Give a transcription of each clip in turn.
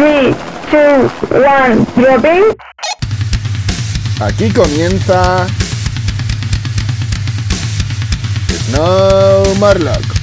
3, 2, 1, dropping. Aquí comienza Snow Marlock.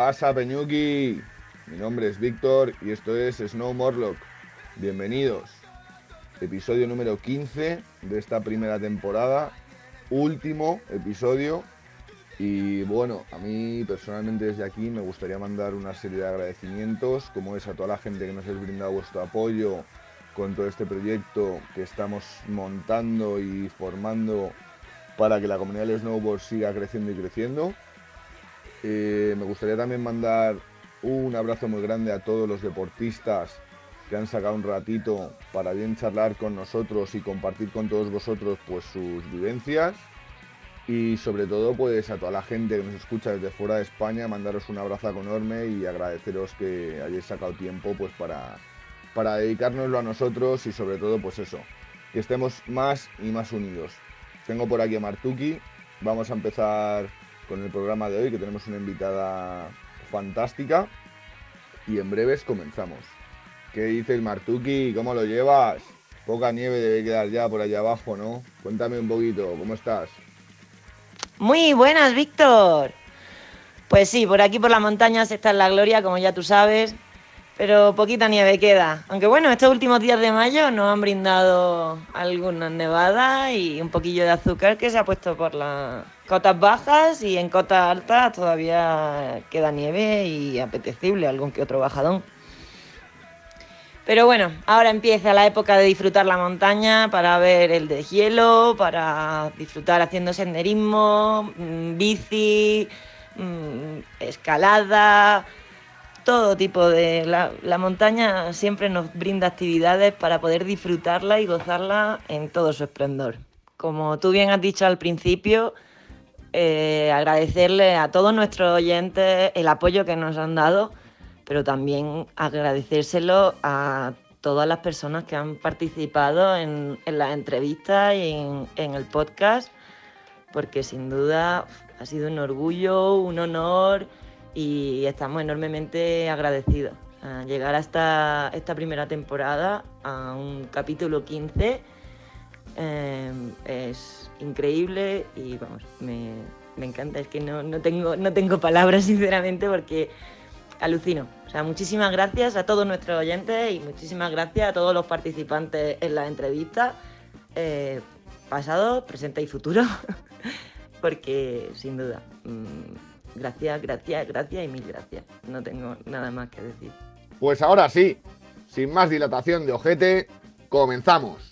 Pasa, Peñuki? Mi nombre es Víctor y esto es Snow Morlock. Bienvenidos. Episodio número 15 de esta primera temporada. Último episodio. Y bueno, a mí personalmente desde aquí me gustaría mandar una serie de agradecimientos, como es a toda la gente que nos ha brindado vuestro apoyo con todo este proyecto que estamos montando y formando para que la comunidad del snowboard siga creciendo y creciendo. Eh, me gustaría también mandar un abrazo muy grande a todos los deportistas que han sacado un ratito para bien charlar con nosotros y compartir con todos vosotros pues sus vivencias. Y sobre todo pues a toda la gente que nos escucha desde fuera de España mandaros un abrazo enorme y agradeceros que hayáis sacado tiempo pues para para dedicárnoslo a nosotros y sobre todo pues eso que estemos más y más unidos. Tengo por aquí a Martuki. Vamos a empezar con el programa de hoy, que tenemos una invitada fantástica. Y en breves comenzamos. ¿Qué dices, Martuki? ¿Cómo lo llevas? Poca nieve debe quedar ya por allá abajo, ¿no? Cuéntame un poquito, ¿cómo estás? Muy buenas, Víctor. Pues sí, por aquí por las montañas está en la gloria, como ya tú sabes, pero poquita nieve queda. Aunque bueno, estos últimos días de mayo nos han brindado algunas nevadas y un poquillo de azúcar que se ha puesto por la, cotas bajas y en cotas altas todavía queda nieve y apetecible algún que otro bajadón. Pero bueno, ahora empieza la época de disfrutar la montaña para ver el deshielo, para disfrutar haciendo senderismo, mm, bici, mm, escalada, todo tipo de... La, la, montaña siempre nos brinda actividades para poder disfrutarla y gozarla en todo su esplendor. Como tú bien has dicho al principio, eh, agradecerle a todos nuestros oyentes el apoyo que nos han dado, pero también agradecérselo a todas las personas que han participado en, las entrevistas y en, el podcast, porque sin duda ha sido un orgullo, un honor y estamos enormemente agradecidos. llegar hasta esta primera temporada, a un capítulo 15, eh, es increíble y vamos, me, encanta. Es que no, tengo, no tengo palabras, sinceramente, porque alucino. O sea, muchísimas gracias a todos nuestros oyentes y muchísimas gracias a todos los participantes en la entrevista, eh, pasado, presente y futuro, porque sin duda, mm, gracias, gracias, gracias y mil gracias. No tengo nada más que decir. Pues ahora sí, sin más dilatación de ojete, comenzamos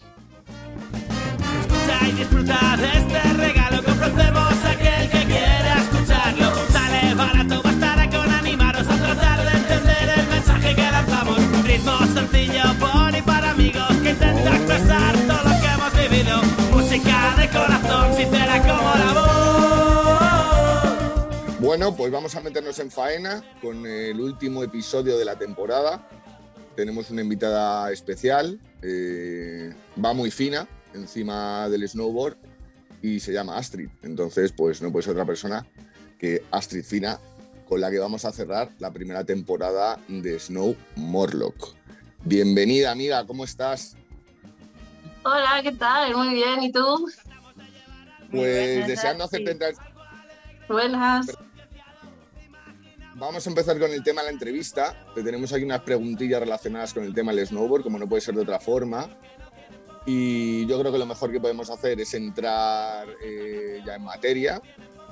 y disfruta de este regalo que ofrecemos a aquel que quiera escucharlo. Sale barato, bastará con animaros a tratar de entender el mensaje que lanzamos. Ritmo sencillo por y para amigos que intenta expresar todo lo que hemos vivido. Música de corazón, sincera como la voz. Bueno, pues vamos a meternos en faena con el último episodio de la temporada. Tenemos una invitada especial, eh, va muy fina, encima del snowboard y se llama Astrid. Entonces, pues no puede ser otra persona que Astrid Fina, con la que vamos a cerrar la primera temporada de Snow Morlock. Bienvenida, amiga, ¿cómo estás? Hola, ¿qué tal? Muy bien, ¿y tú? Pues deseando hacerte entrar. Buenas. vamos a empezar con el tema de la entrevista. Te tenemos aquí unas preguntillas relacionadas con el tema del snowboard, como no puede ser de otra forma. Y yo creo que lo mejor que podemos hacer es entrar eh, ya en materia.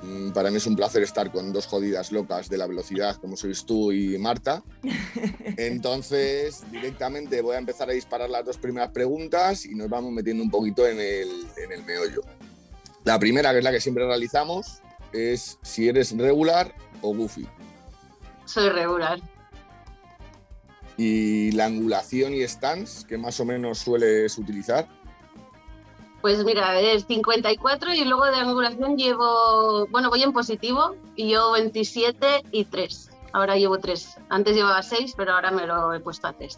Mm, Para mí es un placer estar con dos jodidas locas de la velocidad, como sois tú y Marta. Entonces, directamente voy a empezar a disparar las dos primeras preguntas y nos vamos metiendo un poquito en el, en el meollo. La primera, que es la que siempre realizamos, es si eres regular o goofy. Soy regular. Y la angulación y stance, que más o menos sueles utilizar. Pues mira, es 54 y luego de angulación llevo, bueno, voy en positivo y yo 27 y 3. Ahora llevo 3. Antes llevaba 6, pero ahora me lo he puesto a 3.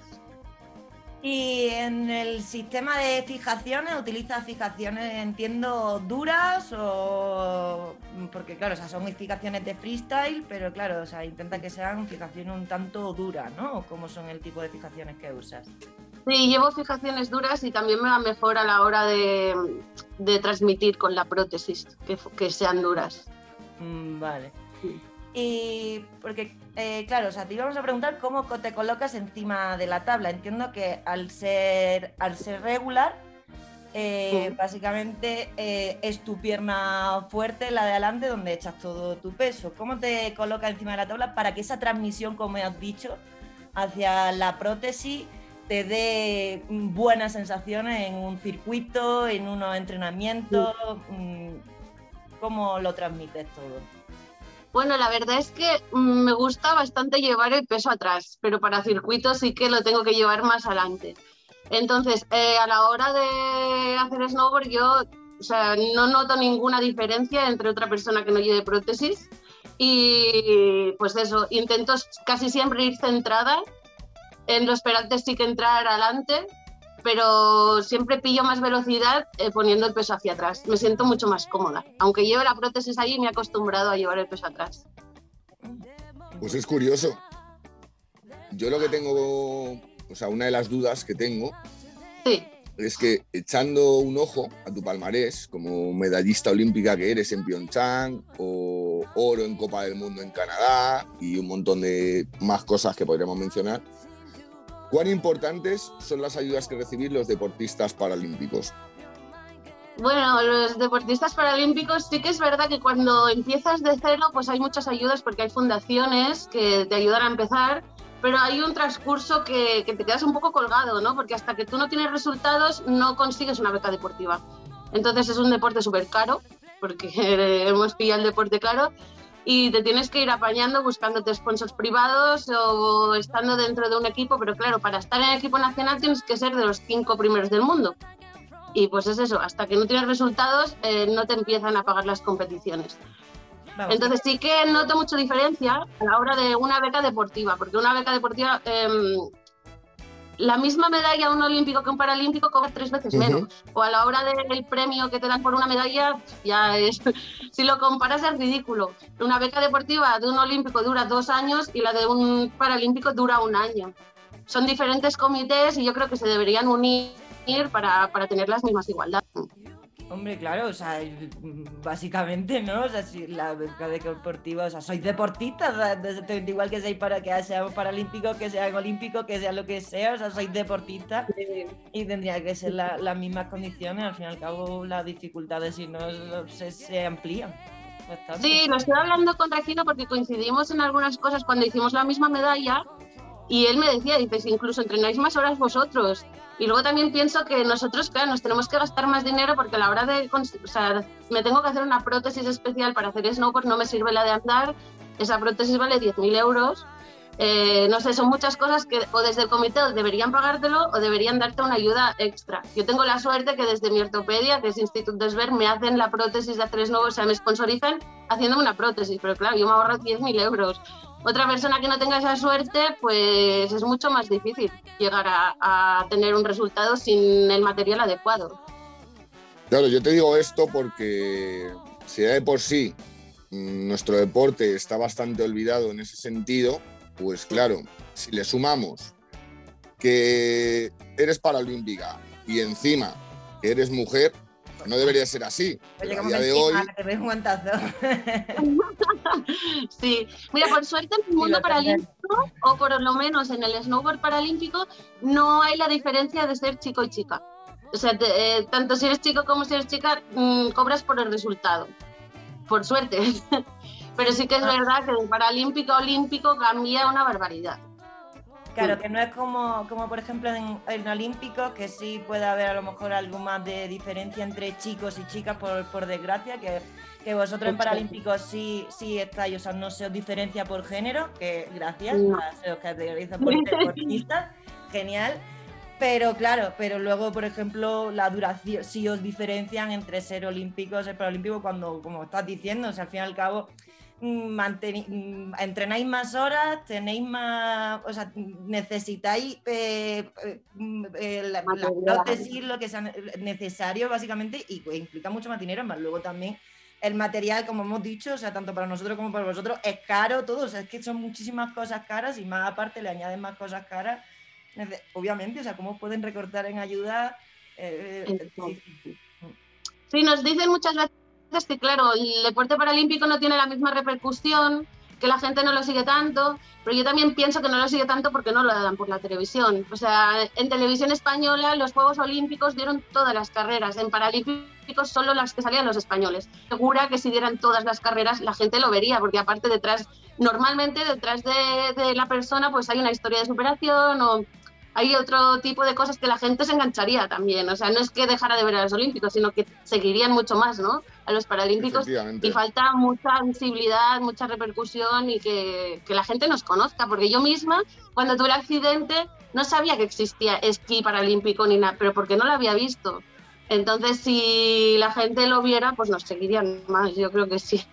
Y en el sistema de fijaciones, ¿utilizas fijaciones, entiendo, duras o...? Porque claro, o sea, son fijaciones de freestyle, pero claro, o sea, intenta que sean fijaciones un tanto duras, ¿no? ¿O ¿Cómo son el tipo de fijaciones que usas? Sí, llevo fijaciones duras y también me va mejor a la hora de, de transmitir con la prótesis, que, sean duras. Mm, vale. Sí. Y porque, eh, claro, o sea, te íbamos a preguntar cómo te colocas encima de la tabla. Entiendo que al ser, al ser regular, eh, Sí. básicamente eh, es tu pierna fuerte, la de adelante, donde echas todo tu peso. ¿Cómo te colocas encima de la tabla para que esa transmisión, como has dicho, hacia la prótesis te dé mm, buenas sensaciones en un circuito, en unos entrenamientos? mm, ¿Cómo lo transmites todo? Bueno, la verdad es que mm, me gusta bastante llevar el peso atrás, pero para circuitos sí que lo tengo que llevar más adelante. Entonces, eh, a la hora de hacer snowboard, yo o sea, no noto ninguna diferencia entre otra persona que no lleve prótesis. Y pues eso, intento casi siempre ir centrada. En los perantes sí que entrar adelante, pero siempre pillo más velocidad eh, poniendo el peso hacia atrás. Me siento mucho más cómoda. Aunque lleve la prótesis ahí, me he acostumbrado a llevar el peso atrás. Pues es curioso. Yo lo que tengo, o sea, una de las dudas que tengo Sí, es que echando un ojo a tu palmarés como medallista olímpica que eres en Pyeongchang o oro en Copa del Mundo en Canadá y un montón de más cosas que podríamos mencionar, ¿cuán importantes son las ayudas que reciben los deportistas paralímpicos? Bueno, los deportistas paralímpicos sí que es verdad que cuando empiezas de cero, pues hay muchas ayudas porque hay fundaciones que te ayudan a empezar, pero hay un transcurso que, que te quedas un poco colgado, ¿no? Porque hasta que tú no tienes resultados no consigues una beca deportiva. Entonces es un deporte súper caro, porque hemos pillado el deporte caro, y te tienes que ir apañando buscándote sponsors privados o estando dentro de un equipo, pero claro, para estar en el equipo nacional tienes que ser de los cinco primeros del mundo. Y pues es eso, hasta que no tienes resultados eh, no te empiezan a pagar las competiciones. Vamos, Entonces sí que noto mucha diferencia a la hora de una beca deportiva, porque una beca deportiva, em, la misma medalla a un olímpico que un paralímpico cobra tres veces menos. O a la hora del premio que te dan por una medalla, ya es, si lo comparas es ridículo. Una beca deportiva de un olímpico dura dos años y la de un paralímpico dura un año. Son diferentes comités y yo creo que se deberían unir para, para tener las mismas igualdades. Hombre, claro, o sea, mm, básicamente, ¿no? O sea, si la beca de deportiva, o sea, sois deportistas, o sea, igual que seáis para que sean paralímpicos, que sean olímpicos, que sea lo que sea, o sea, sois deportistas y tendría que ser la- las mismas condiciones, al fin y al cabo las dificultades si no se, se amplían. bastante. Sí, lo estoy hablando con Regino porque coincidimos en algunas cosas cuando hicimos la misma medalla y él me decía, dices, incluso entrenáis más horas vosotros. Y luego también pienso que nosotros, claro, nos tenemos que gastar más dinero porque a la hora de, o sea, me tengo que hacer una prótesis especial para hacer snowboard, no me sirve la de andar, esa prótesis vale 10.000 euros. Eh, no sé, son muchas cosas que o desde el comité deberían pagártelo o deberían darte una ayuda extra. Yo tengo la suerte que desde mi ortopedia, que es Instituto Desver, me hacen la prótesis de hacer snowboard, o sea, me sponsorizan haciéndome una prótesis, pero claro, yo me ahorro 10.000 euros. Otra persona que no tenga esa suerte, pues es mucho más difícil llegar a, tener un resultado sin el material adecuado. Claro, yo te digo esto porque si de por sí nuestro deporte está bastante olvidado en ese sentido, pues claro, si le sumamos que eres paralímpica y encima eres mujer, no debería ser así. Oye, Pero a día me de hoy, te un guantazo. sí, mira, por suerte en el mundo paralímpico, o por lo menos en el snowboard paralímpico, no hay la diferencia de ser chico y chica. O sea, te- eh, tanto si eres chico como si eres chica, mm, cobras por el resultado. Por suerte. Pero sí que es verdad que de paralímpico a olímpico cambia una barbaridad. Claro, que no es como, como por ejemplo en, en Olímpicos, que sí puede haber a lo mejor algo más de diferencia entre chicos y chicas, por, por desgracia, que, que vosotros en. Paralímpicos sí, sí estáis, o sea, no se os diferencia por género, que gracias, No. se os categoriza por deportistas, genial. Pero claro, pero luego, por ejemplo, la duración, sí os diferencian entre ser olímpicos y paralímpicos cuando, como estás diciendo, o sea, al fin y al cabo, entrenáis más horas, tenéis más, o sea, necesitáis eh, eh, mm, la, la prótesis, lo que sea necesario básicamente, y pues, implica mucho más dinero, más luego también el material, como hemos dicho, o sea, tanto para nosotros como para vosotros, es caro todo, o sea, es que son muchísimas cosas caras y más aparte le añaden más cosas caras, obviamente, o sea, cómo pueden recortar en ayuda. Eh, eh. Sí, nos dicen muchas veces que, claro, el deporte paralímpico no tiene la misma repercusión, que la gente no lo sigue tanto, pero yo también pienso que no lo sigue tanto porque no lo dan por la televisión. O sea, en televisión española los Juegos Olímpicos dieron todas las carreras, en Paralímpicos solo las que salían los españoles. Segura que si dieran todas las carreras la gente lo vería, porque aparte detrás, normalmente detrás de, de la persona pues hay una historia de superación o hay otro tipo de cosas que la gente se engancharía también. O sea, no es que dejara de ver a los olímpicos, sino que seguirían mucho más, ¿no? A los paralímpicos. Y falta mucha visibilidad, mucha repercusión y que, que la gente nos conozca. Porque yo misma, cuando tuve el accidente, no sabía que existía esquí paralímpico ni nada, pero porque no lo había visto. Entonces, si la gente lo viera, pues nos seguirían más, yo creo que sí.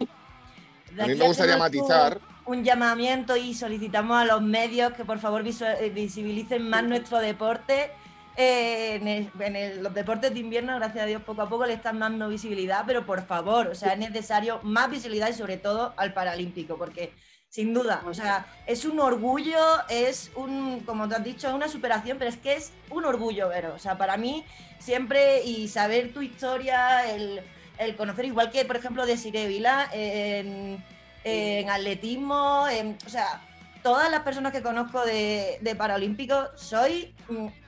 A mí me gustaría un- matizar. Un llamamiento y solicitamos a los medios que por favor eh, visibilicen más nuestro deporte. Eh, en el- en el- los deportes de invierno, gracias a Dios, poco a poco le están dando visibilidad, pero por favor, o sea, es necesario más visibilidad y sobre todo al Paralímpico, porque sin duda, o sea, es un orgullo, es un, como te has dicho, es una superación, pero es que es un orgullo veros. O sea, para mí siempre y saber tu historia, el, el conocer, igual que por ejemplo de Sire Vila, en, en atletismo, en- o sea, todas las personas que conozco de, de Paralímpicos, soy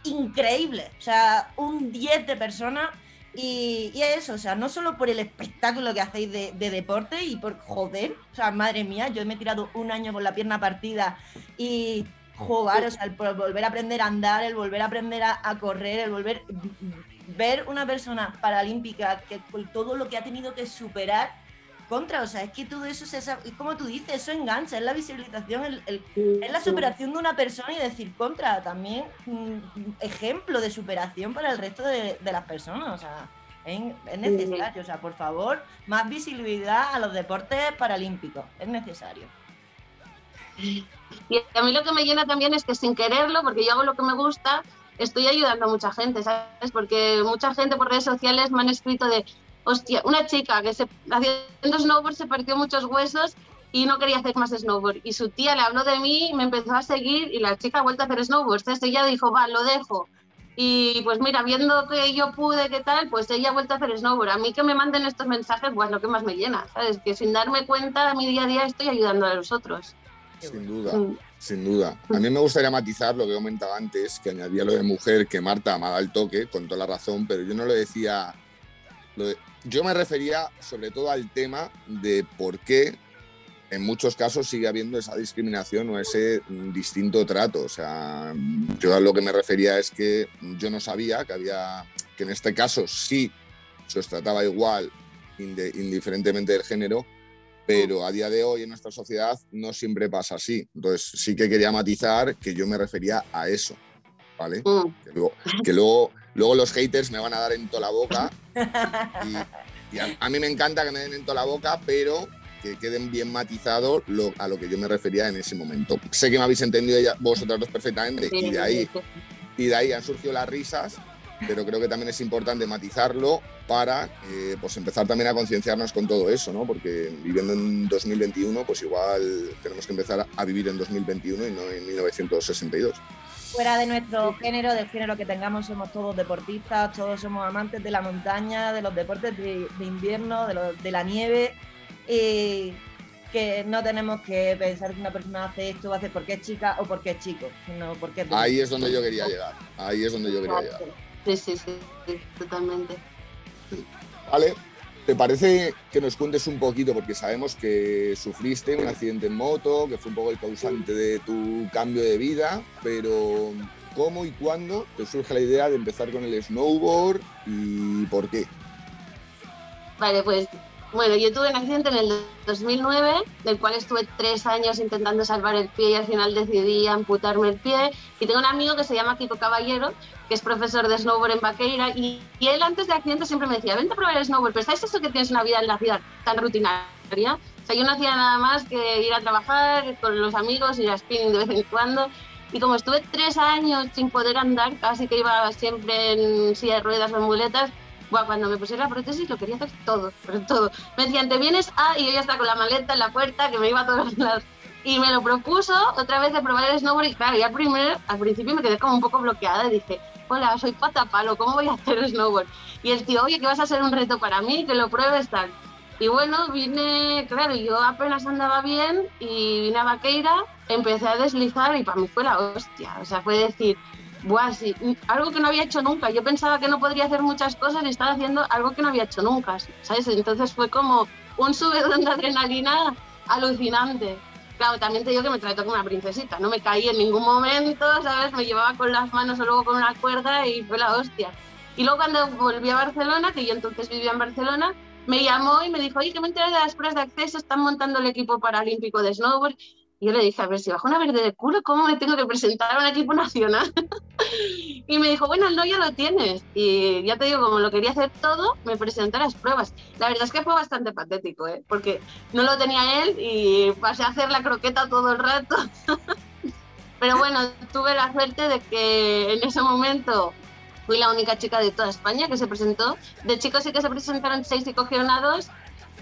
increíble. O sea, un 10 de personas. Y, y es eso, o sea, no solo por el espectáculo que hacéis de, de deporte y por joder, o sea, madre mía, yo me he tirado un año con la pierna partida y jugar, o sea, el volver a aprender a andar, el volver a aprender a, a correr, el volver ver una persona paralímpica que con todo lo que ha tenido que superar contra, o sea, es que todo eso y como tú dices, eso engancha, es la visibilización, el- el, es la superación de una persona y decir contra también mm, ejemplo de superación para el resto de, de las personas. O sea, es, es necesario. O sea, por favor, más visibilidad a los deportes paralímpicos. Es necesario. Y a mí lo que me llena también es que sin quererlo, porque yo hago lo que me gusta, estoy ayudando a mucha gente, ¿sabes? Porque mucha gente por redes sociales me han escrito de, hostia, una chica que se, haciendo snowboard se partió muchos huesos y no quería hacer más snowboard. Y su tía le habló de mí, me empezó a seguir y la chica ha vuelto a hacer snowboard. Entonces ella dijo, va, lo dejo. Y pues mira, viendo que yo pude, qué tal, pues ella ha vuelto a hacer snowboard. A mí que me manden estos mensajes, pues lo que más me llena, ¿sabes? Que sin darme cuenta, a mi día a día estoy ayudando a los otros. Sin duda, Mm. sin duda. A mí me gustaría matizar lo que comentaba antes, que añadía lo de mujer, que Marta me ha dado el toque, con toda la razón, pero yo no lo decía. lo de- yo me refería sobre todo al tema de por qué en muchos casos sigue habiendo esa discriminación o ese distinto trato. O sea, yo a lo que me refería es que yo no sabía que había, que en este caso sí se os trataba igual, indiferentemente del género, pero a día de hoy en nuestra sociedad no siempre pasa así. Entonces sí que quería matizar que yo me refería a eso, ¿vale? Mm. Que luego, que luego, luego los haters me van a dar en toda la boca y, y a, a mí me encanta que me den en toda la boca, pero que queden bien matizado lo- a lo que yo me refería en ese momento. Sé que me habéis entendido ya vosotras dos perfectamente y de ahí y de ahí han surgido las risas, pero creo que también es importante matizarlo para eh, pues empezar también a concienciarnos con todo eso, ¿no? Porque viviendo en 2021, pues igual tenemos que empezar a vivir en 2021 y no en 1962. Fuera de nuestro género, del género que tengamos, somos todos deportistas, todos somos amantes de la montaña, de los deportes de, de invierno, de, lo- de la nieve. Eh, que no tenemos que pensar que una persona hace esto, hace porque es chica o porque es chico, sino porque es de- Ahí es donde yo quería llegar. Ahí es donde yo quería llegar. Sí, sí, sí, sí, totalmente. Vale. ¿Te parece que nos cuentes un poquito? Porque sabemos que sufriste un accidente en moto, que fue un poco el causante de tu cambio de vida, pero ¿cómo y cuándo te surge la idea de empezar con el snowboard y por qué? Vale, pues bueno, yo tuve un accidente en el 2009, del cual estuve tres años intentando salvar el pie y al final decidí amputarme el pie. Y tengo un amigo que se llama Kiko Caballero, que es profesor de snowboard en Vaqueira, y, y él antes de accidente siempre me decía, vente a probar el snowboard, pero ¿sabes eso que tienes una vida en la ciudad tan rutinaria? O sea, yo no hacía nada más que ir a trabajar con los amigos, ir a spinning de vez en cuando. Y como estuve tres años sin poder andar, casi que iba siempre en silla de ruedas o en muletas, Buah, cuando me pusiera la prótesis lo quería hacer todo, pero todo. Me decían, te vienes a, y yo ya estaba con la maleta en la puerta, que me iba a todos lados. Y me lo propuso otra vez de probar el snowboard y claro, ya primero, al principio me quedé como un poco bloqueada y dije, hola, soy patapalo, ¿cómo voy a hacer snowboard? Y el tío, oye, que vas a ser un reto para mí, que lo pruebes tal. Y bueno, vine, claro, yo apenas andaba bien y vine a Vaqueira, empecé a deslizar y para mí fue la hostia. O sea, fue decir, Buah, sí, algo que no había hecho nunca. Yo pensaba que no podría hacer muchas cosas y estaba haciendo algo que no había hecho nunca, ¿sabes? Entonces fue como un subidón de adrenalina alucinante. Claro, también te digo que me trató como una princesita, no me caí en ningún momento, ¿sabes? Me llevaba con las manos o luego con una cuerda y fue la hostia. Y luego cuando volví a Barcelona, que yo entonces vivía en Barcelona, me llamó y me dijo, oye, que me enteré de las pruebas de acceso, están montando el equipo paralímpico de snowboard. Yo le dije, a ver, si bajo una verde de culo, ¿cómo me tengo que presentar a un equipo nacional? y me dijo, bueno, no, ya lo tienes. Y ya te digo, como lo quería hacer todo, me presenté a las pruebas. La verdad es que fue bastante patético, ¿eh? porque no lo tenía él y pasé a hacer la croqueta todo el rato. Pero bueno, tuve la suerte de que en ese momento fui la única chica de toda España que se presentó. De chicos sí que se presentaron seis y cogieron.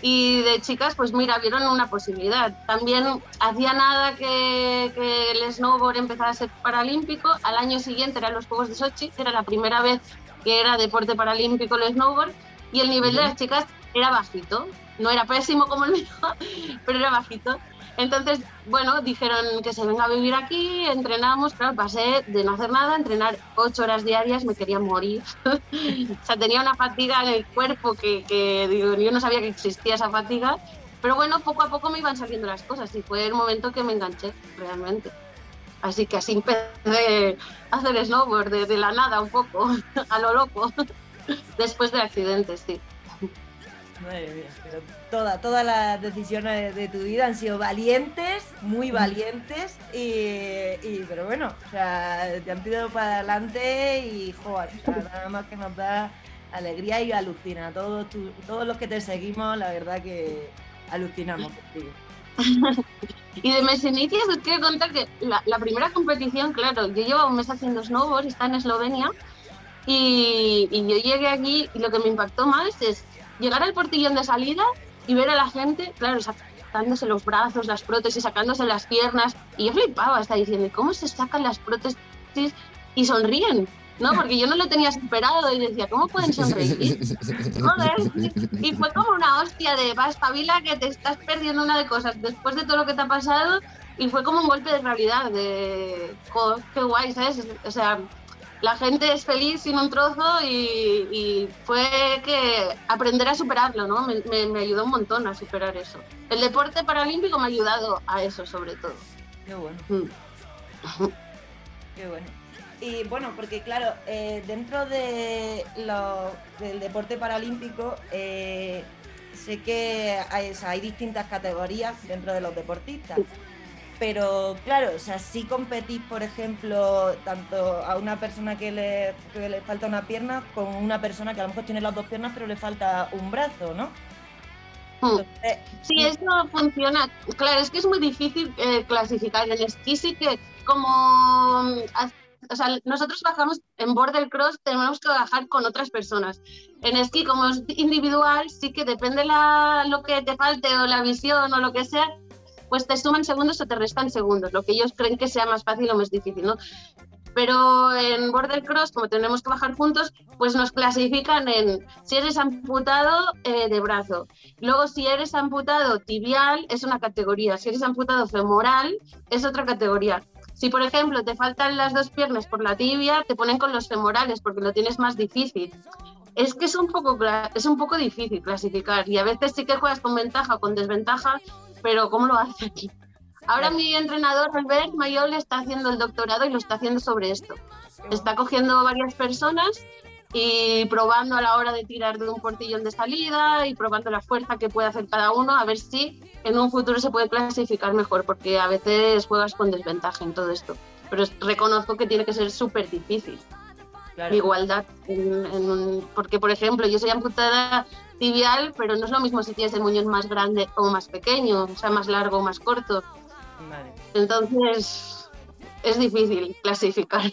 Y de chicas, pues mira, vieron una posibilidad. También hacía nada que, que el snowboard empezara a ser paralímpico. Al año siguiente eran los Juegos de Sochi, era la primera vez que era deporte paralímpico el snowboard. Y el nivel de las chicas era bajito. No era pésimo como el mío, pero era bajito. Entonces, bueno, dijeron que se venga a vivir aquí, entrenamos, claro, pasé de no hacer nada, entrenar ocho horas diarias, me quería morir. o sea, tenía una fatiga en el cuerpo que, yo no sabía que existía esa fatiga, pero bueno, poco a poco me iban saliendo las cosas y fue el momento que me enganché realmente. Así que así empecé a hacer snowboard de, de la nada un poco, a lo loco, después del accidente, sí. Madre mía, pero toda, todas las decisiones de tu vida han sido valientes, muy valientes, y, y- pero bueno, o sea, te han tirado para adelante y joder, o sea, nada más que nos da alegría y alucina. Todos, tu- todos los que te seguimos, la verdad que alucinamos contigo. Y de mis inicios os quiero contar que la, la primera competición, claro, yo llevo un mes haciendo snowboard, está en Eslovenia, y, y yo llegué aquí y lo que me impactó más es llegar al portillón de salida y ver a la gente, claro, sacándose los brazos, las prótesis, sacándose las piernas, y yo flipaba, hasta diciendo, ¿cómo se sacan las prótesis y sonríen? ¿No? Porque yo no lo tenía esperado y decía, ¿cómo pueden sonreír? Joder, y fue como una hostia de va, espabila que te estás perdiendo una de cosas después de todo lo que te ha pasado y fue como un golpe de realidad de qué guay, ¿sabes? O sea, la gente es feliz sin un trozo y, y fue que aprender a superarlo, ¿no? Me, me- me ayudó un montón a superar eso. El deporte paralímpico me ha ayudado a eso sobre todo. Qué bueno. Mm. Qué bueno. Y bueno, porque claro, eh, dentro de lo- del deporte paralímpico, eh, sé que hay, o sea, hay distintas categorías dentro de los deportistas. Pero claro, o sea, si competís, por ejemplo, tanto a una persona que le, que le falta una pierna con una persona que a lo mejor tiene las dos piernas pero le falta un brazo, ¿no? Mm. Entonces, Sí, eso funciona. Claro, es que es muy difícil eh, clasificar. En esquí sí que como... O sea, nosotros bajamos en border cross, tenemos que bajar con otras personas. En esquí, como es individual, sí que depende la, lo que te falte o la visión o lo que sea, pues te suman segundos o te restan segundos, lo que ellos creen que sea más fácil o más difícil, ¿no? Pero en border cross, como tenemos que bajar juntos, pues nos clasifican en si eres amputado eh, de brazo. Luego, si eres amputado tibial, es una categoría. Si eres amputado femoral, es otra categoría. Si, por ejemplo, te faltan las dos piernas por la tibia, te ponen con los femorales porque lo tienes más difícil. Es que es un poco, es un poco difícil clasificar y a veces sí que juegas con ventaja o con desventaja, pero ¿cómo lo hace aquí? Ahora mi entrenador, Albert Mayol, está haciendo el doctorado y lo está haciendo sobre esto. Está cogiendo varias personas y probando a la hora de tirar de un portillón de salida y probando la fuerza que puede hacer cada uno, a ver si en un futuro se puede clasificar mejor, porque a veces juegas con desventaja en todo esto. Pero reconozco que tiene que ser súper difícil Claro. igualdad. en- en porque, por ejemplo, yo soy amputada tibial, pero no es lo mismo si tienes el muñón más grande o más pequeño, o sea, más largo o más corto. Vale. Entonces, es difícil clasificar.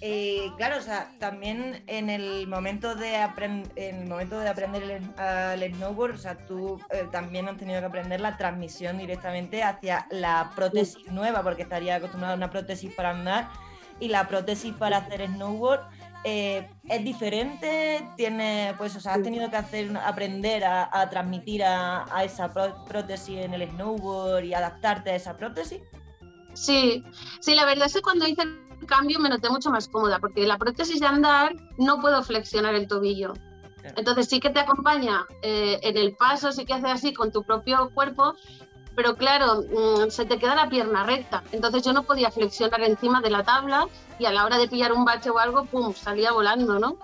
Eh, claro, o sea, también en el momento de aprender, en el momento de aprender el, al snowboard, o sea, tú eh, también has tenido que aprender la transmisión directamente hacia la prótesis nueva, porque estaría acostumbrado a una prótesis para andar y la prótesis para hacer snowboard eh, es diferente. Tiene, pues, o sea, has tenido que hacer, aprender a, a transmitir a, a esa pró- prótesis en el snowboard y adaptarte a esa prótesis. Sí, sí, la verdad es que cuando hice el cambio me noté mucho más cómoda, porque la prótesis de andar no puedo flexionar el tobillo. Entonces sí que te acompaña eh, en el paso, sí que hace así con tu propio cuerpo, pero claro, mm, se te queda la pierna recta. Entonces yo no podía flexionar encima de la tabla y a la hora de pillar un bache o algo, ¡pum!, salía volando, ¿no?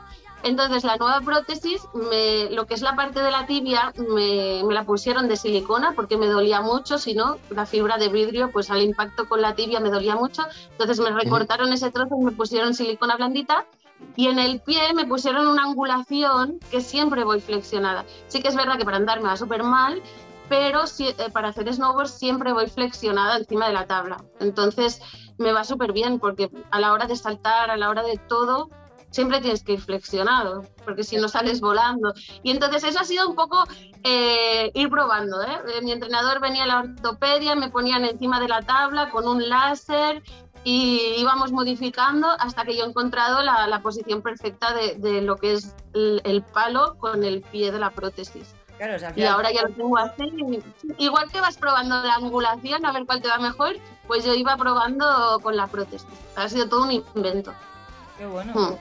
Entonces la nueva prótesis, me- lo que es la parte de la tibia, me, me la pusieron de silicona porque me dolía mucho, si no, la fibra de vidrio, pues al impacto con la tibia me dolía mucho. Entonces me recortaron ese trozo y me pusieron silicona blandita. Y en el pie me pusieron una angulación que siempre voy flexionada. Sí que es verdad que para andar me va súper mal, pero si- eh, para hacer snowboard siempre voy flexionada encima de la tabla. Entonces me va súper bien porque a la hora de saltar, a la hora de todo, siempre tienes que ir flexionado, porque si no sales volando. Y entonces eso ha sido un poco eh, ir probando. ¿eh? Mi entrenador venía a la ortopedia, me ponían encima de la tabla con un láser y íbamos modificando hasta que yo he encontrado la, la posición perfecta de, de lo que es el, el palo con el pie de la prótesis. Claro, o sea, al Y final- ahora ya lo tengo así. Igual que vas probando la angulación a ver cuál te va mejor, pues yo iba probando con la prótesis. Ha sido todo un invento. Qué bueno. Hmm.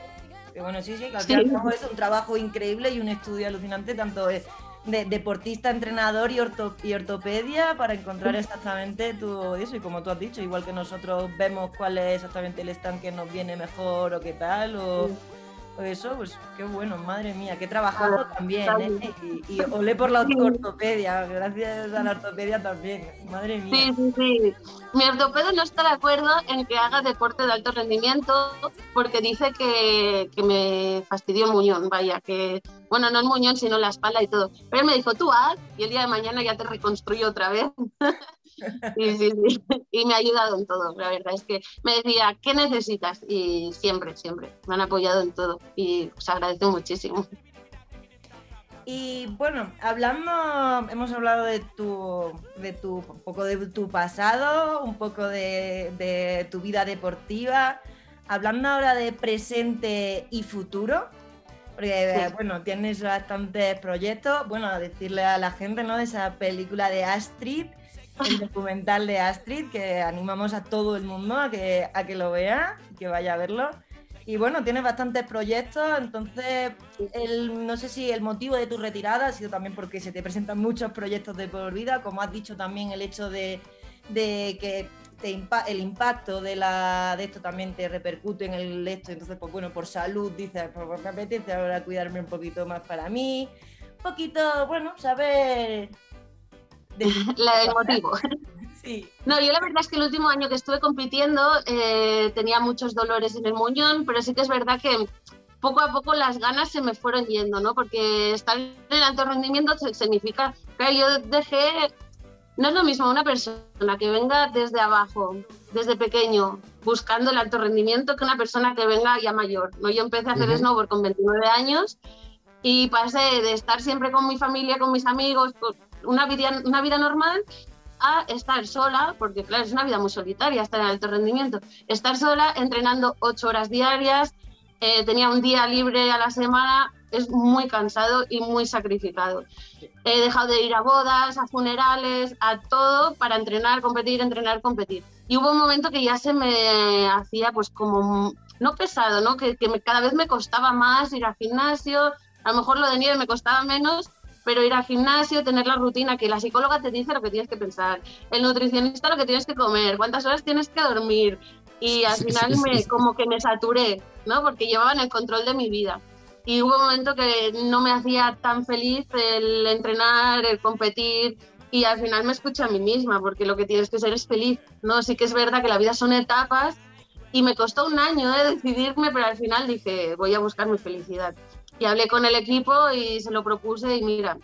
Qué bueno, sí, sí, que al Sí. fin y al cabo es un trabajo increíble y un estudio alucinante, tanto de, de deportista, entrenador y, orto- y ortopedia, para encontrar exactamente tu eso. Y como tú has dicho, igual que nosotros vemos cuál es exactamente el stand que nos viene mejor o qué tal, o, o eso, pues qué bueno, madre mía, qué trabajazo también, ¿eh? Y, y olé por la Sí. ortopedia, gracias a la ortopedia también, madre mía. Sí, sí, sí. Mi ortopedo no está de acuerdo en que haga deporte de alto rendimiento porque dice que, que me fastidió el muñón, vaya, que, bueno, no el muñón, sino la espalda y todo. Pero él me dijo, tú haz y el día de mañana ya te reconstruyo otra vez. sí, sí, sí. Y me ha ayudado en todo, la verdad es que me decía, ¿qué necesitas? Y siempre, siempre, me han apoyado en todo y os agradezco muchísimo. Y bueno, hablando, hemos hablado de tu, de tu, un poco de tu pasado, un poco de, de tu vida deportiva. Hablando ahora de presente y futuro, porque Sí. bueno, tienes bastantes proyectos. Bueno, decirle a la gente, ¿no? De esa película de Astrid, el documental de Astrid, que animamos a todo el mundo a que, a que lo vea, que vaya a verlo. Y bueno, tienes bastantes proyectos, entonces el, no sé si el motivo de tu retirada ha sido también porque se te presentan muchos proyectos de por vida, como has dicho también el hecho de, de que el impacto de, la, de esto también te repercute en el esto, entonces pues bueno, por salud dices, pues me apetece ahora cuidarme un poquito más para mí, un poquito, bueno, saber... de- La del motivo. sí, No, yo la verdad es que el último año que estuve compitiendo eh, tenía muchos dolores en el muñón, pero sí que es verdad que poco a poco las ganas se me fueron yendo, ¿no? Porque estar en el alto rendimiento significa, claro, yo dejé, no es lo mismo una persona que venga desde abajo, desde pequeño, buscando el alto rendimiento, que una persona que venga ya mayor, ¿no? Yo empecé a hacer Ujú. snowboard con 29 años y pasé de estar siempre con mi familia, con mis amigos, con una vida, una vida normal, a estar sola, porque claro, es una vida muy solitaria estar en alto rendimiento, estar sola entrenando ocho horas diarias, eh, tenía un día libre a la semana, es muy cansado y muy sacrificado. He dejado de ir a bodas, a funerales, a todo para entrenar, competir, entrenar, competir. Y hubo un momento que ya se me hacía pues como, no pesado, ¿no? que, que me- cada vez me costaba más ir al gimnasio, a lo mejor lo de nieve me costaba menos, pero ir al gimnasio, tener la rutina, que la psicóloga te dice lo que tienes que pensar, el nutricionista lo que tienes que comer, cuántas horas tienes que dormir. Y al final me, como que me saturé, ¿no? Porque llevaban el control de mi vida. Y hubo un momento que no me hacía tan feliz el entrenar, el competir, y al final me escuché a mí misma, porque lo que tienes que ser es feliz, ¿no? Sí que es verdad que la vida son etapas, y me costó un año ¿eh? decidirme, pero al final dije, voy a buscar mi felicidad. Y hablé con el equipo y se lo propuse y mira,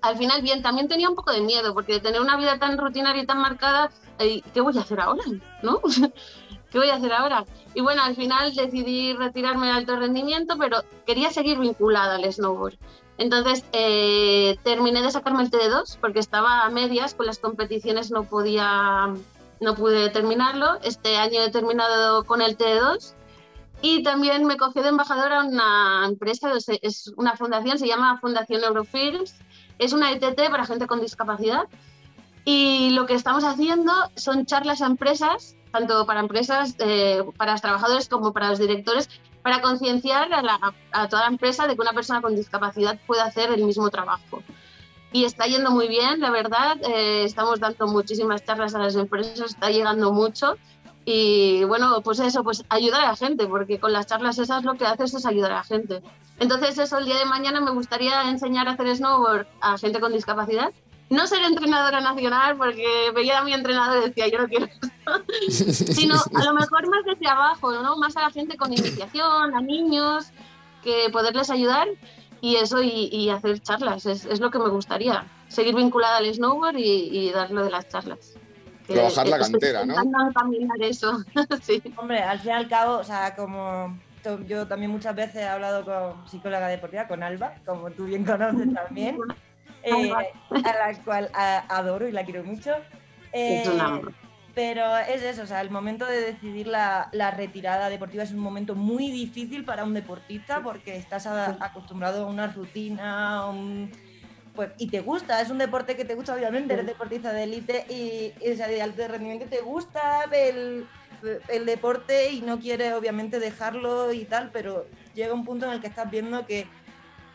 al final bien, también tenía un poco de miedo, porque de tener una vida tan rutinaria y tan marcada, ¿qué voy a hacer ahora? ¿No? ¿Qué voy a hacer ahora? Y bueno, al final decidí retirarme de alto rendimiento, pero quería seguir vinculada al snowboard. Entonces eh, terminé de sacarme el TD2 porque estaba a medias, con las competiciones no podía, no pude terminarlo. Este año he terminado con el TD2 y también me cogí de embajadora una empresa, es- una fundación, se llama Fundación Eurofilms, es una ETT para gente con discapacidad y lo que estamos haciendo son charlas a empresas, tanto para empresas, eh, para los trabajadores como para los directores, para concienciar a toda la empresa de que una persona con discapacidad puede hacer el mismo trabajo. Y está yendo muy bien, la verdad. eh, estamos dando muchísimas charlas a las empresas, está llegando mucho. Y bueno, pues eso, pues ayudar a la gente, porque con las charlas esas lo que haces es ayudar a la gente. Entonces eso, el día de mañana me gustaría enseñar a hacer snowboard a gente con discapacidad. No ser entrenadora nacional, porque veía a mi entrenador y decía, yo no quiero esto. Sino a lo mejor más desde abajo, ¿no? Más a la gente con iniciación, a niños, que poderles ayudar y eso y, y hacer charlas, es, es lo que me gustaría. Seguir vinculada al snowboard y, y dar lo de las charlas. Que- Trabajar la cantera, ¿no? intentando encaminar eso, sí. Hombre, al fin y al cabo, o sea, como yo también muchas veces he hablado con psicóloga deportiva, con Alba, como tú bien conoces también, eh, a la cual a- adoro y la quiero mucho. Es Eh, un amor. pero es eso, o sea, el momento de decidir la, la retirada deportiva es un momento muy difícil para un deportista porque estás a- acostumbrado a una rutina, a un- pues, y te gusta, es un deporte que te gusta, obviamente, eres deportista de élite y, y, o sea, de alto rendimiento, te gusta el, el deporte y no quieres, obviamente, dejarlo y tal, pero llega un punto en el que estás viendo que,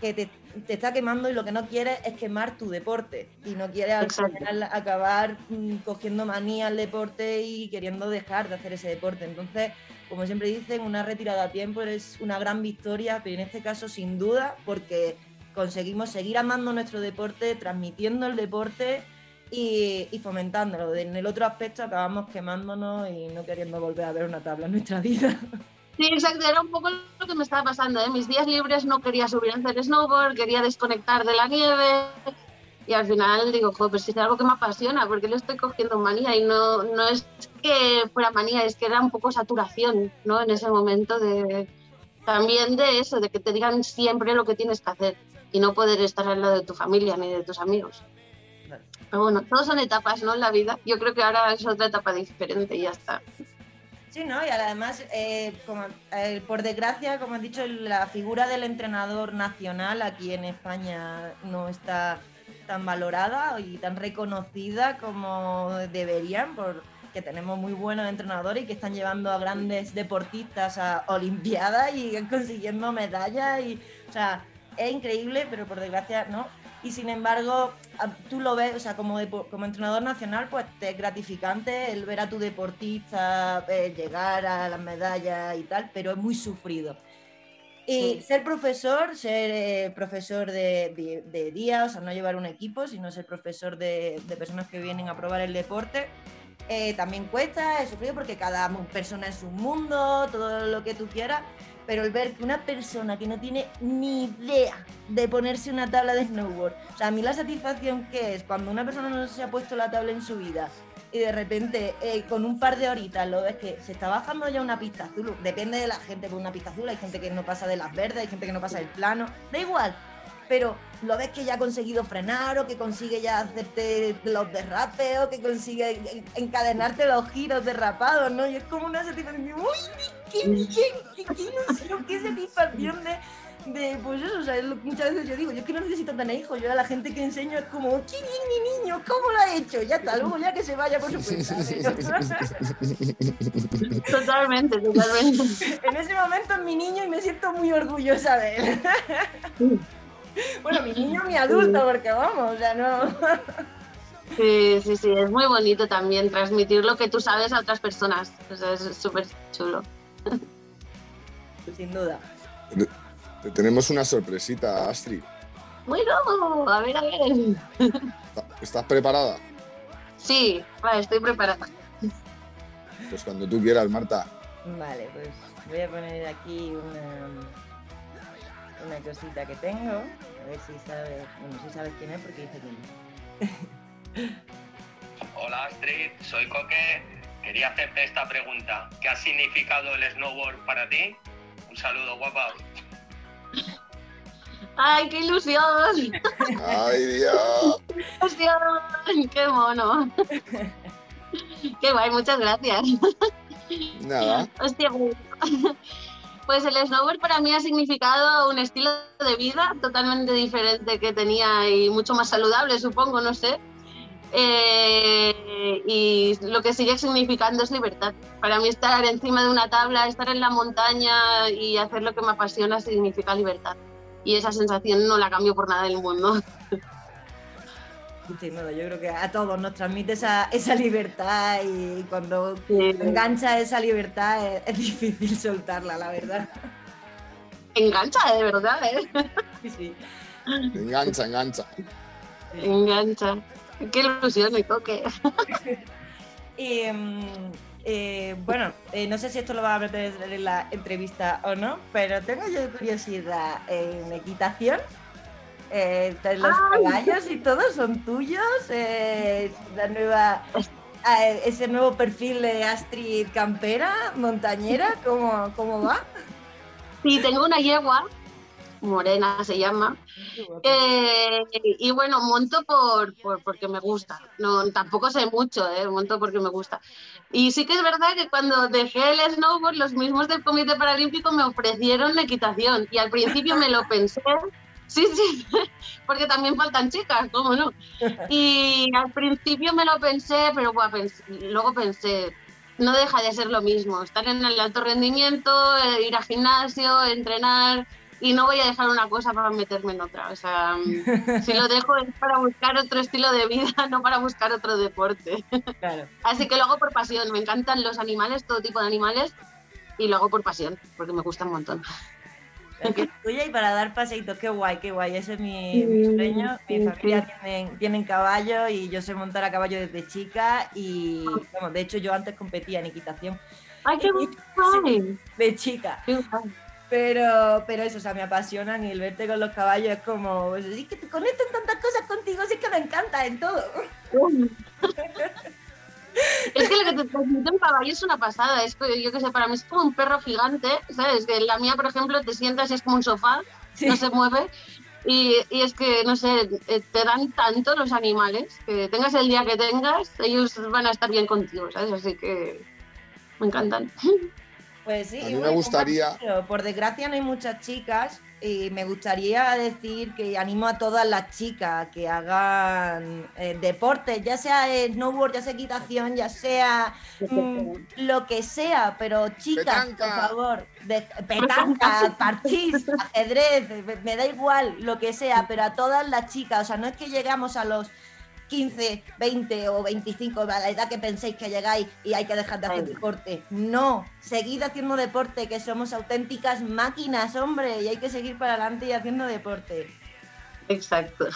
que te, te está quemando y lo que no quieres es quemar tu deporte y no quieres al final acabar mm, cogiendo manía al deporte y queriendo dejar de hacer ese deporte. Entonces, como siempre dicen, una retirada a tiempo es una gran victoria, pero en este caso sin duda, porque conseguimos seguir amando nuestro deporte, transmitiendo el deporte y, fomentándolo. En el otro aspecto acabamos quemándonos y no queriendo volver a ver una tabla en nuestra vida. Sí, exacto, era un poco lo que me estaba pasando. ¿eh? Mis días libres no quería subir a hacer snowboard, quería desconectar de la nieve. Y al final digo, joder, pues si es algo que me apasiona, porque le estoy cogiendo manía. Y no, no es que fuera manía, es que era un poco saturación, ¿no? En ese momento de también de eso, de que te digan siempre lo que tienes que hacer y no poder estar al lado de tu familia ni de tus amigos. Pero bueno, todos son etapas, ¿no? En la vida. Yo creo que ahora es otra etapa diferente y ya está. Sí, ¿no? Y además, eh, como, eh, por desgracia, como has dicho, la figura del entrenador nacional aquí en España no está tan valorada y tan reconocida como deberían, porque tenemos muy buenos entrenadores y que están llevando a grandes deportistas a Olimpiadas y consiguiendo medallas. Y, o sea, es increíble, pero por desgracia no. Y sin embargo, tú lo ves, o sea, como, como entrenador nacional, pues te es gratificante el ver a tu deportista eh, llegar a las medallas y tal, pero es muy sufrido. Y Sí. ser profesor, ser eh, profesor de, de- de día, o sea, no llevar un equipo, sino ser profesor de, de personas que vienen a probar el deporte, eh, también cuesta, es sufrido porque cada persona es un mundo, todo lo que tú quieras, pero el ver que una persona que no tiene ni idea de ponerse una tabla de snowboard, o sea, a mí la satisfacción que es cuando una persona no se ha puesto la tabla en su vida y de repente eh, con un par de horitas lo ves que se está bajando ya una pista azul, depende de la gente por una pista azul, hay gente que no pasa de las verdes, hay gente que no pasa del plano, da igual, pero lo ves que ya ha conseguido frenar o que consigue ya hacerte los derrapes o que consigue encadenarte los giros derrapados, ¿no? Y es como una satisfacción, ¡uy, qué bien! ¡Qué, qué ilusión! ¡Qué satisfacción de, de, pues eso, o sea, es lo que muchas veces yo digo, yo es que no necesito tener hijos, yo a la gente que enseño es como, ¡qué bien mi niño! ¿Cómo lo ha hecho? Ya está, luego ya que se vaya por su cuenta. Totalmente, totalmente. en ese momento es mi niño y me siento muy orgullosa de él. Bueno, mi niño, mi adulto, porque vamos, o sea, no... Sí, sí, sí, es muy bonito también transmitir lo que tú sabes a otras personas. O sea, es súper chulo. Sin duda. Te tenemos una sorpresita, Astrid. Bueno, a ver, a ver. ¿Estás preparada? Sí, vale, estoy preparada. Pues cuando tú quieras, Marta. Vale, pues voy a poner aquí una, una cosita que tengo. A ver si sabes, bueno, si sabes quién es porque dice quién es. Hola Astrid, soy Coque. Quería hacerte esta pregunta. ¿Qué ha significado el snowboard para ti? Un saludo, guapa. ¡Ay, qué ilusión! ¡Ay, Dios! ¡Ilusión! ¡Qué mono! ¡Qué guay! Muchas gracias. Nada. Hostia, pues, el snowboard para mí ha significado un estilo de vida totalmente diferente que tenía y mucho más saludable, supongo, no sé. Eh, y lo que sigue significando es libertad. Para mí estar encima de una tabla, estar en la montaña y hacer lo que me apasiona significa libertad. Y esa sensación no la cambio por nada del mundo. Sin duda, yo creo que a todos nos transmite esa, esa libertad y cuando Sí. engancha esa libertad es, es difícil soltarla, la verdad. Engancha, de verdad, ¿eh? Sí, sí. Engancha, engancha. Engancha. Qué ilusión me toque. Y, mm, eh, bueno, eh, no sé si esto lo va a meter en la entrevista o no, pero tengo yo curiosidad en equitación. Eh, los caballos y todo son tuyos. eh, la nueva, eh, ese nuevo perfil de Astrid Campera, montañera, ¿cómo, cómo va? Sí, tengo una yegua, morena se llama, Eh, y bueno, monto por, por- porque me gusta. No, tampoco sé mucho, ¿eh? monto porque me gusta. Y sí que es verdad que cuando dejé el snowboard, los mismos del Comité Paralímpico me ofrecieron equitación. Y al principio me lo pensé. Sí, sí, porque también faltan chicas, ¿cómo no? Y al principio me lo pensé, pero buah, pens- luego pensé, no deja de ser lo mismo, estar en el alto rendimiento, eh, ir al gimnasio, entrenar, y no voy a dejar una cosa para meterme en otra. O sea, si lo dejo es para buscar otro estilo de vida, no para buscar otro deporte. Claro. Así que lo hago por pasión. Me encantan los animales, todo tipo de animales, y lo hago por pasión, porque me gusta un montón. Y para dar paseitos, qué guay, qué guay, ese es mi, mi sueño. Mi sí, familia sí. tienen, tienen caballo y yo sé montar a caballo desde chica y, vamos, de hecho yo antes competía en equitación ¡Ay, qué guay! de chica, Qué guay. pero, pero eso, o sea, me apasionan y el verte con los caballos es como, pues, es que te conectan tantas cosas contigo, sí que me encanta en todo. Es que lo que te transmite un caballo es una pasada. Es que, yo qué sé, para mí es como un perro gigante, ¿sabes? Que la mía, por ejemplo, te sientas y es como un sofá, Sí. no se mueve. Y, y es que, no sé, eh, te dan tanto los animales, que tengas el día que tengas, ellos van a estar bien contigo, ¿sabes? Así que me encantan. Pues sí, A mí me gustaría-. Por desgracia no hay muchas chicas y me gustaría decir que animo a todas las chicas que hagan eh, deporte, ya sea snowboard, ya sea equitación, ya sea mm, lo que sea, pero chicas, Petanca. por favor, de, petanca, parchís, ajedrez, me, me da igual lo que sea, pero a todas las chicas, o sea, no es que llegamos a los 15, 20 o 25, a la edad que penséis que llegáis y hay que dejar de hacer deporte. No, seguid haciendo deporte, que somos auténticas máquinas, hombre, y hay que seguir para adelante y haciendo deporte. Exacto.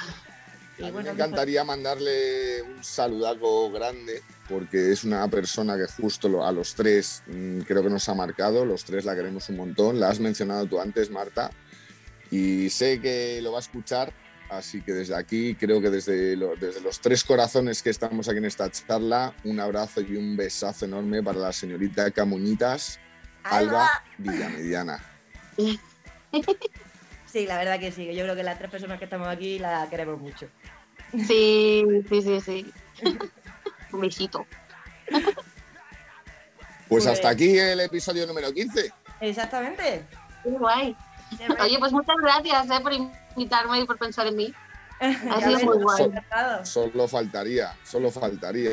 A mí me encantaría mandarle un saludaco grande porque es una persona que justo a los tres mm, creo que nos ha marcado, los tres la queremos un montón, la has mencionado tú antes, Marta, y sé que lo va a escuchar, así que desde aquí creo que desde, lo- desde los tres corazones que estamos aquí en esta charla, un abrazo y un besazo enorme para la señorita Camuñitas, Alba Alba, Villamediana. Sí, la verdad que sí. Yo creo que las tres personas que estamos aquí la queremos mucho. Sí, sí, sí, sí. Un besito. Pues hasta aquí el episodio número 15. Exactamente. Qué guay. Oye, pues muchas gracias eh, por invitarme y por pensar en mí. Ha sido muy guay. Solo faltaría, solo faltaría.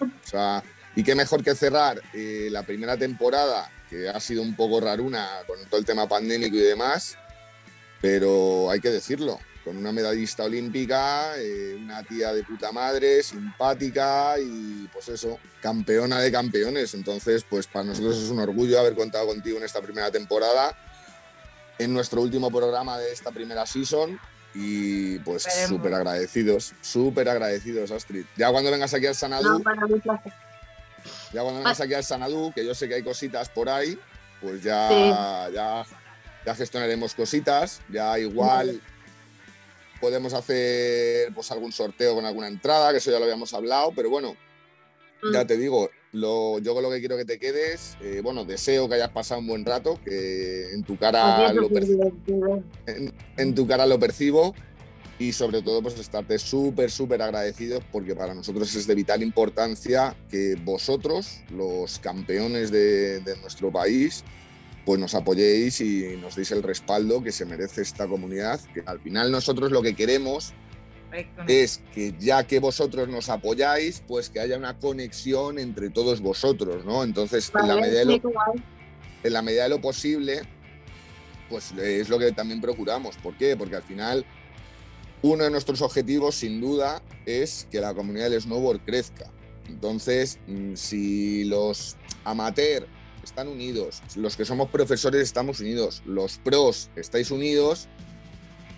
O sea, y qué mejor que cerrar eh, la primera temporada, que ha sido un poco raruna con todo el tema pandémico y demás, pero hay que decirlo, con una medallista olímpica, eh, una tía de puta madre, simpática y pues eso, campeona de campeones. Entonces, pues para nosotros es un orgullo haber contado contigo en esta primera temporada, en nuestro último programa de esta primera season. Y pues súper agradecidos, súper agradecidos, Astrid. Ya cuando vengas aquí al Sanadú, No, para mí placer. ya cuando vengas aquí al Sanadú, que yo sé que hay cositas por ahí, pues ya, Sí. ya, ya gestionaremos cositas. Ya igual podemos hacer pues algún sorteo con alguna entrada, que eso ya lo habíamos hablado, pero bueno, Mm. ya te digo, lo, yo con lo que quiero que te quedes, eh, bueno, deseo que hayas pasado un buen rato, que en tu cara lo eso, perci- divertido. en, en tu cara lo percibo y sobre todo pues estarte súper, súper agradecidos porque para nosotros es de vital importancia que vosotros, los campeones de, de nuestro país, pues nos apoyéis y nos deis el respaldo que se merece esta comunidad, que al final nosotros lo que queremos es que ya que vosotros nos apoyáis, pues que haya una conexión entre todos vosotros, ¿no? Entonces, en la medida de lo en la medida de lo posible, pues es lo que también procuramos. ¿Por qué? Porque al final uno de nuestros objetivos, sin duda, es que la comunidad del snowboard crezca. Entonces, mm, si los amateur están unidos, los que somos profesores estamos unidos, los pros estáis unidos,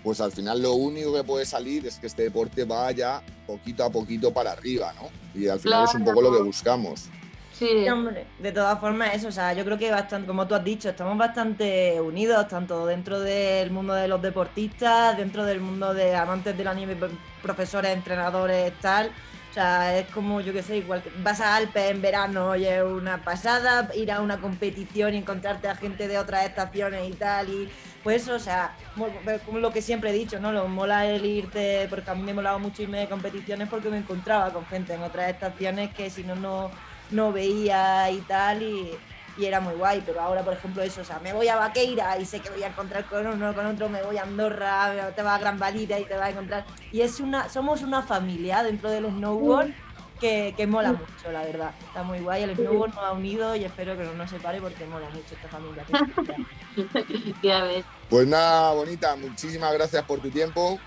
pues al final lo único que puede salir es que este deporte vaya poquito a poquito para arriba, ¿no? Y al final es un poco lo que buscamos. Sí. Hombre, de todas formas, eso, o sea, yo creo que bastante, como tú has dicho, estamos bastante unidos, tanto dentro del mundo de los deportistas, dentro del mundo de amantes de la nieve, p- profesores, entrenadores, tal. O sea, es como, yo qué sé, igual que vas a Alpes en verano y es una pasada, ir a una competición y encontrarte a gente de otras estaciones y tal, y pues o sea, mo- como lo que siempre he dicho, ¿no? Lo mola el irte, porque a mí me molaba mucho irme de competiciones porque me encontraba con gente en otras estaciones que si no, no no veía y tal, y, y era muy guay. Pero ahora, por ejemplo, eso, o sea, me voy a Vaqueira y sé que voy a encontrar con uno, con otro, me voy a Andorra, te vas a Gran Valida y te vas a encontrar. Y es una, somos una familia dentro del snowboard que, que mola mucho, la verdad. Está muy guay, el snowboard nos ha unido y espero que no nos separe porque mola mucho esta familia. Ya ves. Pues nada, bonita, muchísimas gracias por tu tiempo.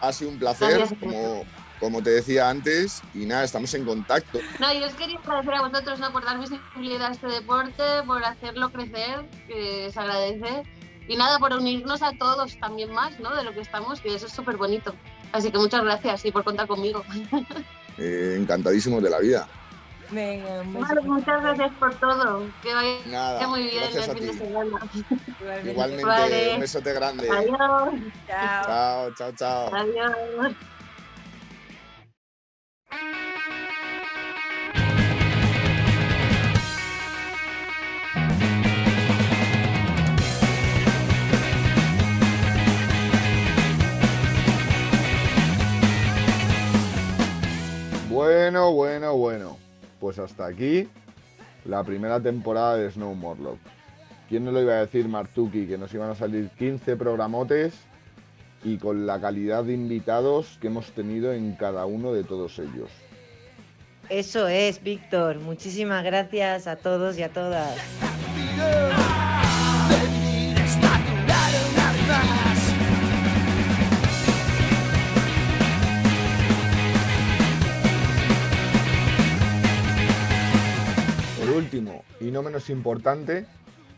Ha sido un placer, Gracias. como, como te decía antes, y nada, estamos en contacto. No, yo os quería agradecer a vosotros ¿no? por dar visibilidad a este deporte, por hacerlo crecer, que se agradece. Y nada, por unirnos a todos también más, ¿no? De lo que estamos, que eso es súper bonito. Así que muchas gracias y por contar conmigo. Eh, encantadísimos de la vida. Venga, muchas gracias por todo. Que vaya Nada, muy bien el fin de semana. Igualmente. Igualmente, Vale. un besote grande. Adiós. Chao. Chao, chao, chao. Adiós. Bueno, bueno, bueno. Pues hasta aquí la primera temporada de Snow Morlock. ¿Quién no lo iba a decir, Martuki, que nos iban a salir 15 programotes y con la calidad de invitados que hemos tenido en cada uno de todos ellos? Eso es, Víctor. Muchísimas gracias a todos y a todas. Último, y no menos importante,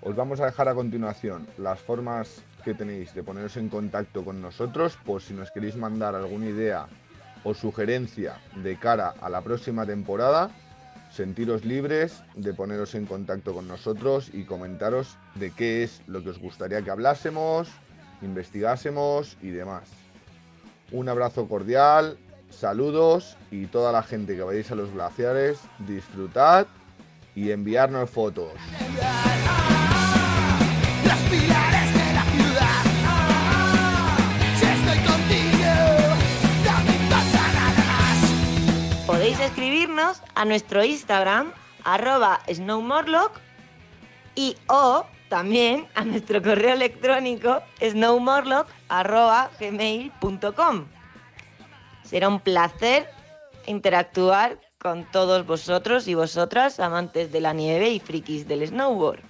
os vamos a dejar a continuación las formas que tenéis de poneros en contacto con nosotros por si nos queréis mandar alguna idea o sugerencia de cara a la próxima temporada. Sentiros libres de poneros en contacto con nosotros y comentaros de qué es lo que os gustaría que hablásemos, investigásemos y demás. Un abrazo cordial, saludos y toda la gente que vayáis a los glaciares, disfrutad y enviarnos fotos. Podéis escribirnos a nuestro Instagram, arroba snowmorlock, y o también a nuestro correo electrónico snowmorlock.gmail.com. Será un placer interactuar con todos vosotros y vosotras, amantes de la nieve y frikis del snowboard.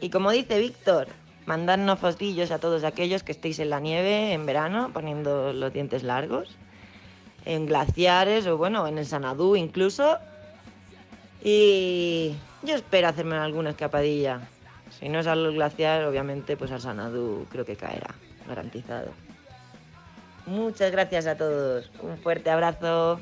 Y como dice Víctor, mandadnos fotillos a todos aquellos que estéis en la nieve en verano, poniendo los dientes largos, en glaciares o bueno, en el Sanadú incluso. Y yo espero hacerme alguna escapadilla. Si no es al glaciar, obviamente, pues al Sanadú creo que caerá, garantizado. Muchas gracias a todos. Un fuerte abrazo.